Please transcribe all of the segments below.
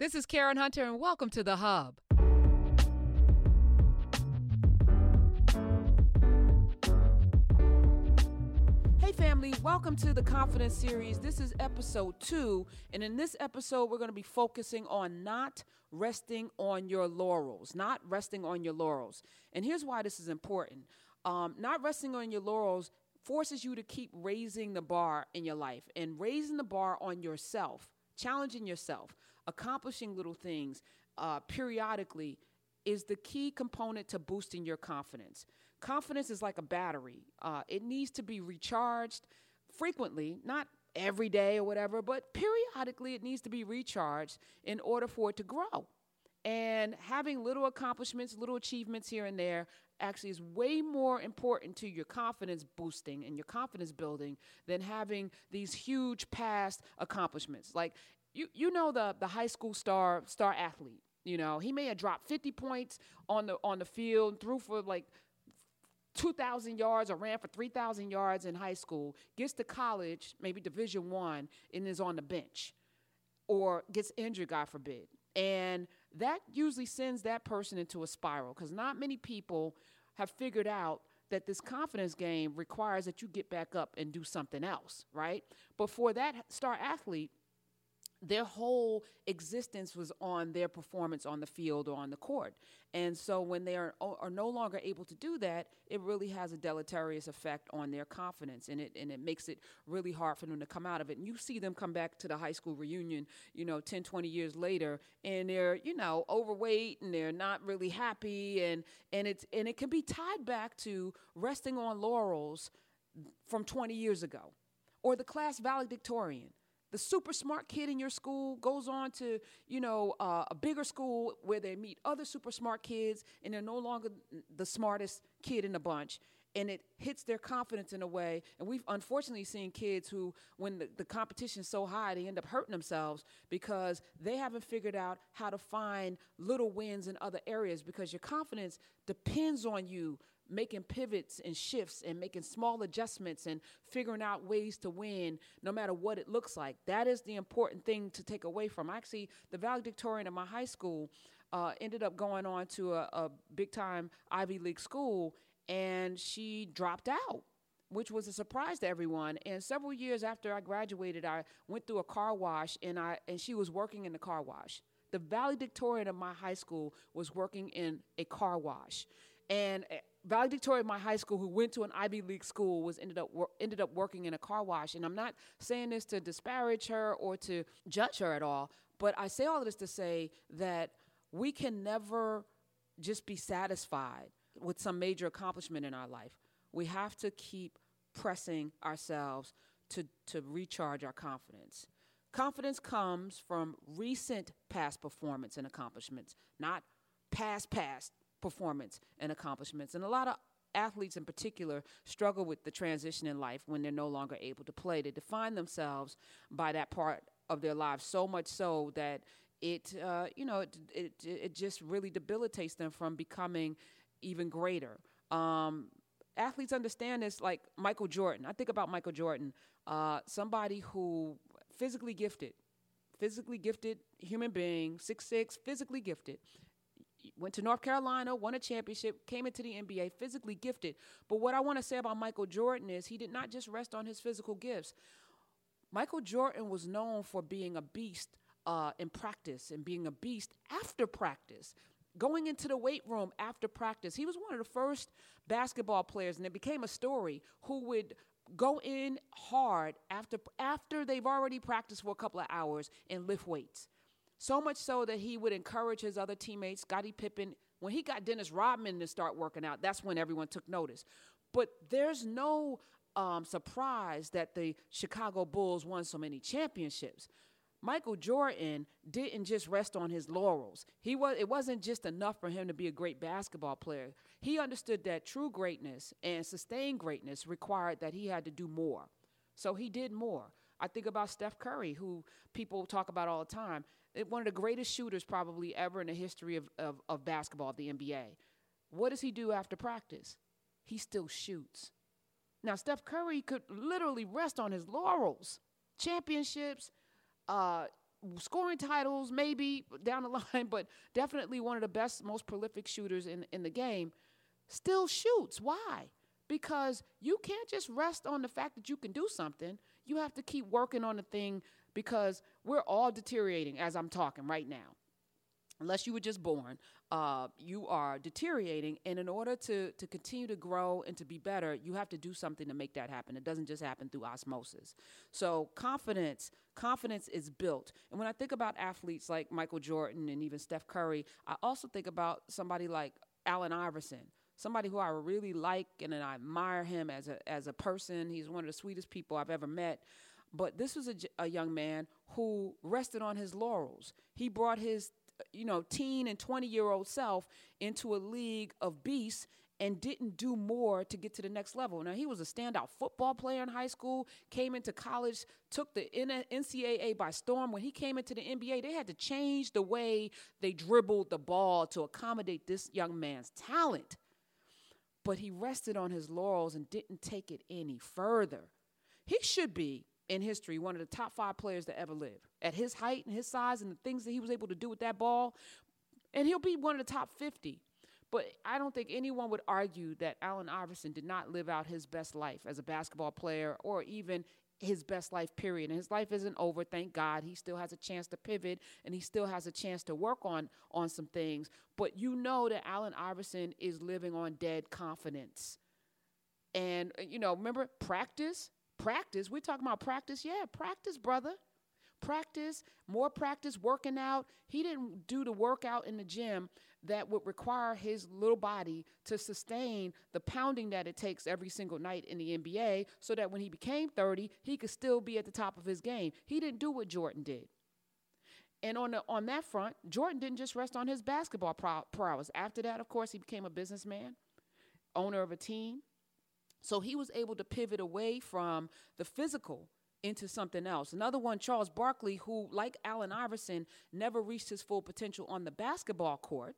This is Karen Hunter, and welcome to The Hub. Hey, family, welcome to the Confidence Series. This is episode two, and in this episode, we're going to be focusing on not resting on your laurels, not resting on your laurels. And here's why this is important um, not resting on your laurels forces you to keep raising the bar in your life and raising the bar on yourself, challenging yourself, accomplishing little things uh, periodically is the key component to boosting your confidence. Confidence is like a battery, uh, it needs to be recharged frequently, not every day or whatever, but periodically it needs to be recharged in order for it to grow. And having little accomplishments, little achievements here and there actually is way more important to your confidence boosting and your confidence building than having these huge past accomplishments. Like you you know the the high school star star athlete, you know, he may have dropped 50 points on the on the field, threw for like 2,000 yards or ran for 3,000 yards in high school, gets to college, maybe Division One, and is on the bench, or gets injured, God forbid. And that usually sends that person into a spiral because not many people have figured out that this confidence game requires that you get back up and do something else, right? But for that star athlete, their whole existence was on their performance on the field or on the court. And so when they are, are no longer able to do that, it really has a deleterious effect on their confidence and it and it makes it really hard for them to come out of it. And you see them come back to the high school reunion, you know, 10, 20 years later and they're, you know, overweight and they're not really happy and and it's and it can be tied back to resting on laurels from 20 years ago or the class valedictorian the super smart kid in your school goes on to, you know, uh, a bigger school where they meet other super smart kids and they're no longer the smartest kid in the bunch. And it hits their confidence in a way. And we've unfortunately seen kids who, when the, the competition's so high, they end up hurting themselves because they haven't figured out how to find little wins in other areas because your confidence depends on you making pivots and shifts and making small adjustments and figuring out ways to win no matter what it looks like. That is the important thing to take away from. Actually, the valedictorian of my high school uh, ended up going on to a, a big time Ivy League school and she dropped out. Which was a surprise to everyone. And several years after I graduated, I went through a car wash, and I and she was working in the car wash. The valedictorian of my high school was working in a car wash, and eh, valedictorian of my high school who went to an Ivy League school was ended up wor- ended up working in a car wash. And I'm not saying this to disparage her or to judge her at all, but I say all of this to say that we can never just be satisfied with some major accomplishment in our life. We have to keep pressing ourselves to, to recharge our confidence. Confidence comes from recent past performance and accomplishments, not past past performance and accomplishments. And a lot of athletes in particular struggle with the transition in life when they're no longer able to play. They define themselves by that part of their lives so much so that it, uh, you know, it, it, it just really debilitates them from becoming even greater. Um, athletes understand this like Michael Jordan. I think about Michael Jordan, uh, somebody who physically gifted, physically gifted human being, six six, physically gifted, went to North Carolina, won a championship, came into the NBA, physically gifted. But what I want to say about Michael Jordan is he did not just rest on his physical gifts. Michael Jordan was known for being a beast uh, in practice and being a beast after practice. Going into the weight room after practice. He was one of the first basketball players, and it became a story, who would go in hard after after they've already practiced for a couple of hours and lift weights. So much so that he would encourage his other teammates, Scottie Pippen. When he got Dennis Rodman to start working out, that's when everyone took notice. But there's no um, surprise that the Chicago Bulls won so many championships. Michael Jordan didn't just rest on his laurels. He was it wasn't just enough for him to be a great basketball player. He understood that true greatness and sustained greatness required that he had to do more. So he did more. I think about Steph Curry, who people talk about all the time one of the greatest shooters probably ever in the history of, of, of basketball, the NBA. What does he do after practice? He still shoots. Now, Steph Curry could literally rest on his laurels championships, uh, scoring titles maybe down the line, but definitely one of the best, most prolific shooters in in the game, still shoots. Why? Because you can't just rest on the fact that you can do something. You have to keep working on the thing because we're all deteriorating as I'm talking right now. Unless you were just born, uh, you are deteriorating. And in order to, to continue to grow and to be better, you have to do something to make that happen. It doesn't just happen through osmosis. So, confidence, confidence is built. And when I think about athletes like Michael Jordan and even Steph Curry, I also think about somebody like Allen Iverson somebody who I really like and I admire him as a as a person. He's one of the sweetest people I've ever met. But this was a, a young man who rested on his laurels. He brought his you know teen and 20 year old self into a league of beasts and didn't do more to get to the next level. Now, he was a standout football player in high school, came into college, took the NCAA by storm. When he came into the NBA, they had to change the way they dribbled the ball to accommodate this young man's talent but he rested on his laurels and didn't take it any further. He should be in history one of the top five players to ever live. At his height and his size and the things that he was able to do with that ball. And he'll be one of the top 50. But I don't think anyone would argue that Allen Iverson did not live out his best life as a basketball player or even his best life period. And his life isn't over thank god. He still has a chance to pivot and he still has a chance to work on on some things. But you know that allen iverson is living on dead confidence. And uh, you know remember practice practice we're talking about practice yeah practice brother practice more practice working out he didn't do the workout in the gym that would require his little body to sustain the pounding that it takes every single night in the NBA so that when he became 30, he could still be at the top of his game. He didn't do what Jordan did. And on, the, on that front, Jordan didn't just rest on his basketball prowess. After that, of course, he became a businessman, owner of a team. So he was able to pivot away from the physical into something else. Another one, Charles Barkley, who, like Allen Iverson, never reached his full potential on the basketball court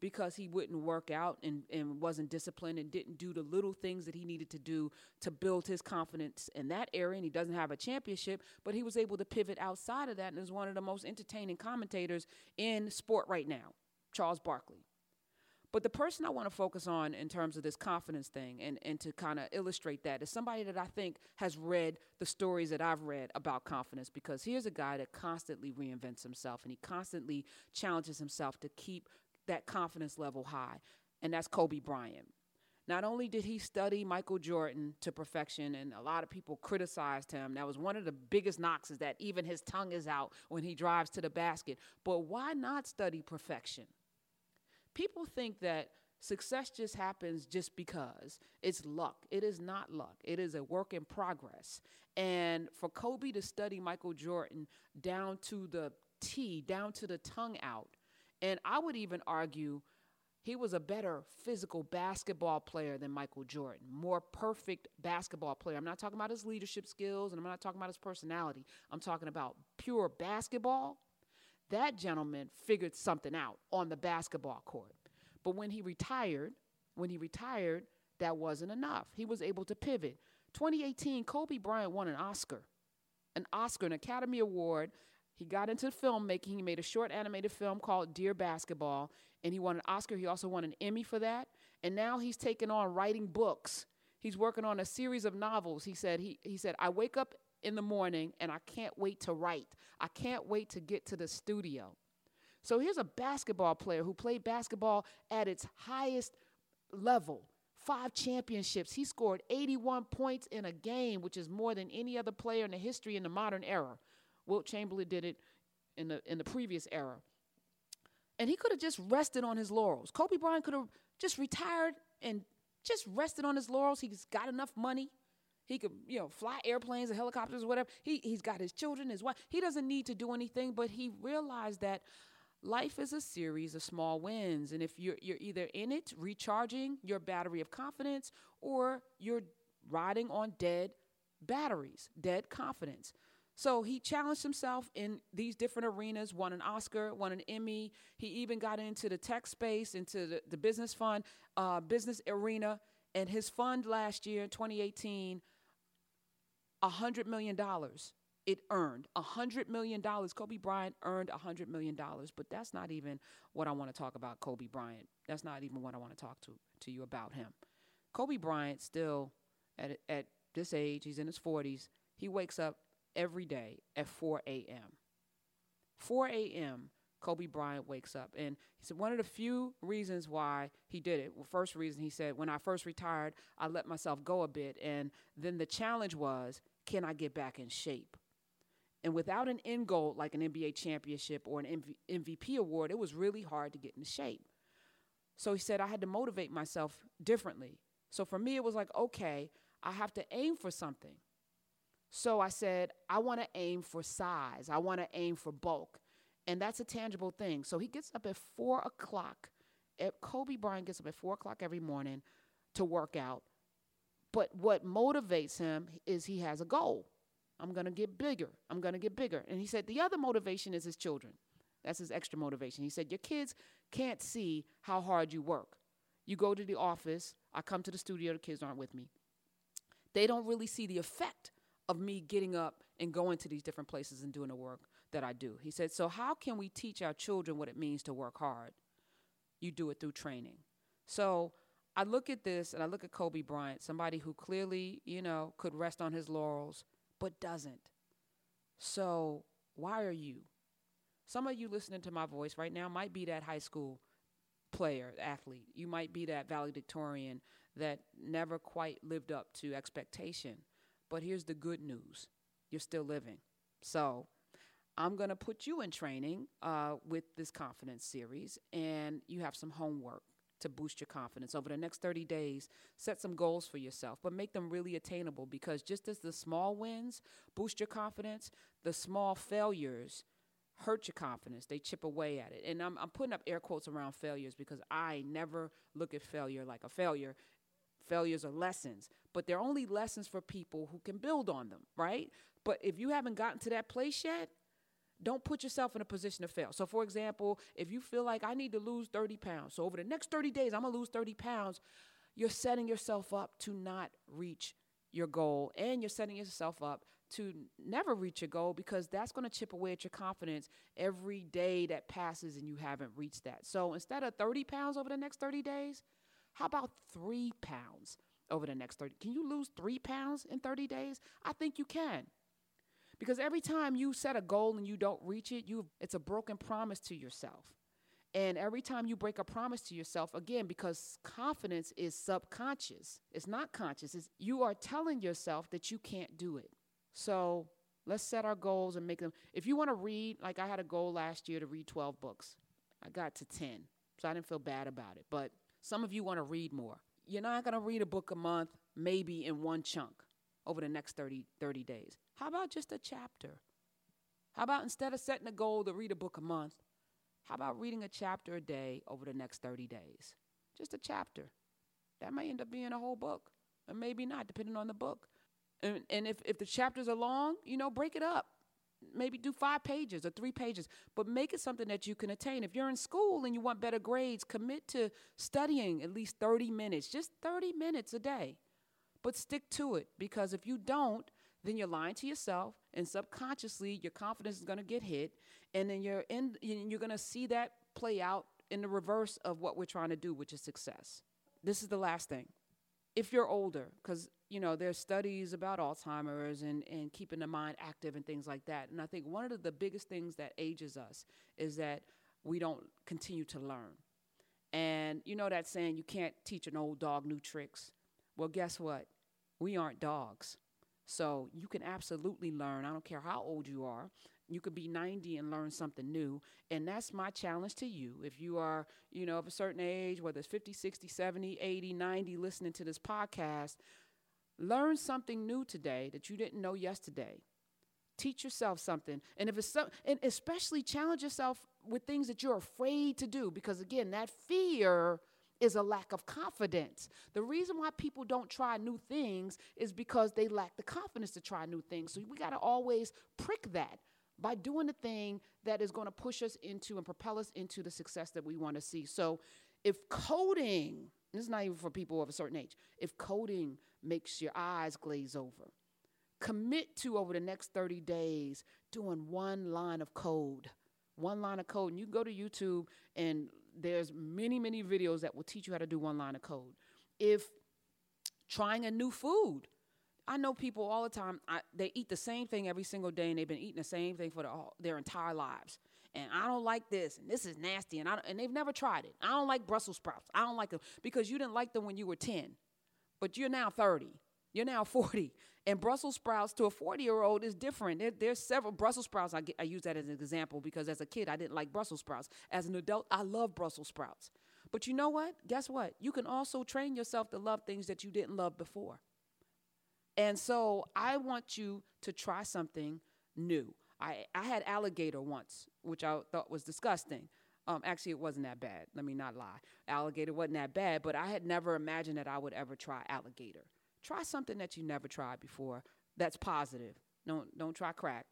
because he wouldn't work out and, and wasn't disciplined and didn't do the little things that he needed to do to build his confidence in that area. And he doesn't have a championship, but he was able to pivot outside of that and is one of the most entertaining commentators in sport right now, Charles Barkley. But the person I want to focus on in terms of this confidence thing and, and to kind of illustrate that is somebody that I think has read the stories that I've read about confidence because here's a guy that constantly reinvents himself and he constantly challenges himself to keep that confidence level high, and that's Kobe Bryant. Not only did he study Michael Jordan to perfection, and a lot of people criticized him. That was one of the biggest knocks is that even his tongue is out when he drives to the basket. But why not study perfection? People think that success just happens just because it's luck. It is not luck, it is a work in progress. And for Kobe to study Michael Jordan down to the T, down to the tongue out, and I would even argue he was a better physical basketball player than Michael Jordan, more perfect basketball player. I'm not talking about his leadership skills and I'm not talking about his personality. I'm talking about pure basketball. That gentleman figured something out on the basketball court. But when he retired, when he retired, that wasn't enough. He was able to pivot. 2018, Kobe Bryant won an Oscar, an Oscar, an Academy Award he got into filmmaking. He made a short animated film called Dear Basketball, and he won an Oscar. He also won an Emmy for that. And now he's taken on writing books. He's working on a series of novels. He said, he, he said, I wake up in the morning and I can't wait to write. I can't wait to get to the studio. So here's a basketball player who played basketball at its highest level. Five championships. He scored 81 points in a game, which is more than any other player in the history in the modern era. Wilt Chamberlain did it in the in the previous era. And he could have just rested on his laurels. Kobe Bryant could have just retired and just rested on his laurels. He's got enough money. He could, you know, fly airplanes and helicopters or whatever. He he's got his children, his wife. He doesn't need to do anything, but he realized that life is a series of small wins. And if you're you're either in it, recharging your battery of confidence, or you're riding on dead batteries, dead confidence. So he challenged himself in these different arenas, won an Oscar, won an Emmy. He even got into the tech space, into the, the business fund, uh, business arena. And his fund last year, 2018, $100 million it earned a $100 million. Kobe Bryant earned a $100 million, but that's not even what I want to talk about Kobe Bryant. That's not even what I want to talk to, to you about him. Kobe Bryant still, at, at this age, he's in his 40s, he wakes up every day at 4 a.m. 4 a.m. Kobe Bryant wakes up. And he said one of the few reasons why he did it, well, first reason he said, when I first retired, I let myself go a bit. And then the challenge was, can I get back in shape? And without an end goal like an NBA championship or an MV- MVP award, it was really hard to get into shape. So he said, I had to motivate myself differently. So for me, it was like, okay, I have to aim for something. So I said, I want to aim for size, I want to aim for bulk. And that's a tangible thing. So he gets up at four o'clock. Eh, Kobe Bryant gets up at four o'clock every morning to work out. But what motivates him is he has a goal. I'm going to get bigger. I'm going to get bigger. And he said the other motivation is his children. That's his extra motivation. He said, Your kids can't see how hard you work. You go to the office, I come to the studio, the kids aren't with me. They don't really see the effect of me getting up and going to these different places and doing the work that I do. He said, So, how can we teach our children what it means to work hard? You do it through training. So, I look at this and I look at Kobe Bryant, somebody who clearly, you know, could rest on his laurels, but doesn't. So, why are you? Some of you listening to my voice right now might be that high school player, athlete. You might be that valedictorian that never quite lived up to expectation. But here's the good news you're still living. So, I'm going to put you in training uh, with this confidence series, and you have some homework to boost your confidence. Over the next 30 days, set some goals for yourself, but make them really attainable because just as the small wins boost your confidence, the small failures hurt your confidence. They chip away at it. And I'm, I'm putting up air quotes around failures because I never look at failure like a failure. Failures are lessons, but they're only lessons for people who can build on them, right? But if you haven't gotten to that place yet, don't put yourself in a position to fail. So, for example, if you feel like I need to lose 30 pounds, so over the next 30 days, I'm gonna lose 30 pounds, you're setting yourself up to not reach your goal and you're setting yourself up to never reach your goal because that's going to chip away at your confidence every day that passes and you haven't reached that. So instead of 30 pounds over the next 30 days, how about three pounds over the next 30? Can you lose three pounds in 30 days? I think you can. Because every time you set a goal and you don't reach it, you it's a broken promise to yourself. And every time you break a promise to yourself, again, because confidence is subconscious, it's not conscious, it's, you are telling yourself that you can't do it. So let's set our goals and make them. If you want to read, like I had a goal last year to read 12 books, I got to 10. So I didn't feel bad about it. But some of you want to read more. You're not going to read a book a month, maybe in one chunk over the next 30, 30 days. How about just a chapter? How about instead of setting a goal to read a book a month, how about reading a chapter a day over the next 30 days? Just a chapter. That may end up being a whole book, or maybe not, depending on the book. And, and if, if the chapters are long, you know, break it up. Maybe do five pages or three pages, but make it something that you can attain. If you're in school and you want better grades, commit to studying at least 30 minutes, just 30 minutes a day. But stick to it because if you don't, then you're lying to yourself and subconsciously your confidence is going to get hit and then you're in you're going to see that play out in the reverse of what we're trying to do which is success. This is the last thing. If you're older because you know there's studies about alzheimer's and, and keeping the mind active and things like that and i think one of the biggest things that ages us is that we don't continue to learn. And you know that saying you can't teach an old dog new tricks. Well guess what? We aren't dogs so you can absolutely learn. I don't care how old you are. You could be 90 and learn something new. And that's my challenge to you. If you are, you know, of a certain age, whether it's 50, 60, 70, 80, 90, listening to this podcast, learn something new today that you didn't know yesterday. Teach yourself something. And if it's so, and especially challenge yourself with things that you're afraid to do because again, that fear is a lack of confidence. The reason why people don't try new things is because they lack the confidence to try new things. So we got to always prick that by doing the thing that is going to push us into and propel us into the success that we want to see. So if coding, this is not even for people of a certain age, if coding makes your eyes glaze over, commit to over the next 30 days doing one line of code. One line of code. And you go to YouTube and there's many, many videos that will teach you how to do one line of code. If trying a new food, I know people all the time, I, they eat the same thing every single day and they've been eating the same thing for the, their entire lives. And I don't like this, and this is nasty, and, I, and they've never tried it. I don't like Brussels sprouts. I don't like them because you didn't like them when you were 10, but you're now 30. You're now 40. And Brussels sprouts to a 40 year old is different. There, there's several Brussels sprouts. I, I use that as an example because as a kid, I didn't like Brussels sprouts. As an adult, I love Brussels sprouts. But you know what? Guess what? You can also train yourself to love things that you didn't love before. And so I want you to try something new. I, I had alligator once, which I thought was disgusting. Um, actually, it wasn't that bad. Let me not lie. Alligator wasn't that bad, but I had never imagined that I would ever try alligator. Try something that you never tried before that's positive. Don't, don't try crack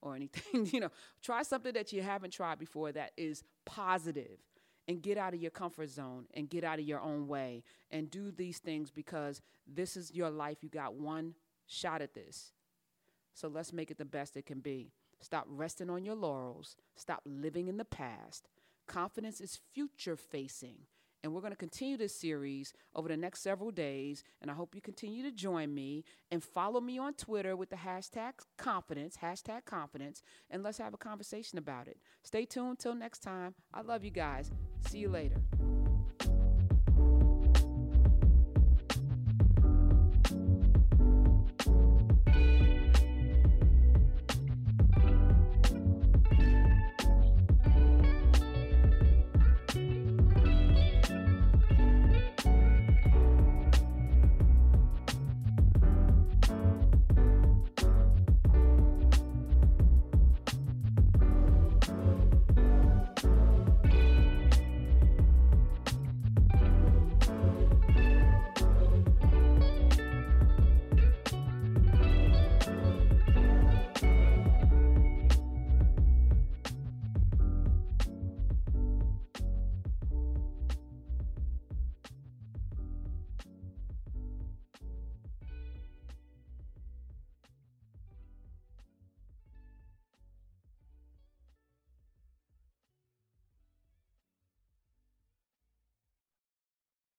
or anything. you know, try something that you haven't tried before that is positive and get out of your comfort zone and get out of your own way and do these things because this is your life. You got one shot at this. So let's make it the best it can be. Stop resting on your laurels. Stop living in the past. Confidence is future facing. And we're going to continue this series over the next several days. And I hope you continue to join me and follow me on Twitter with the hashtag confidence, hashtag confidence, and let's have a conversation about it. Stay tuned till next time. I love you guys. See you later.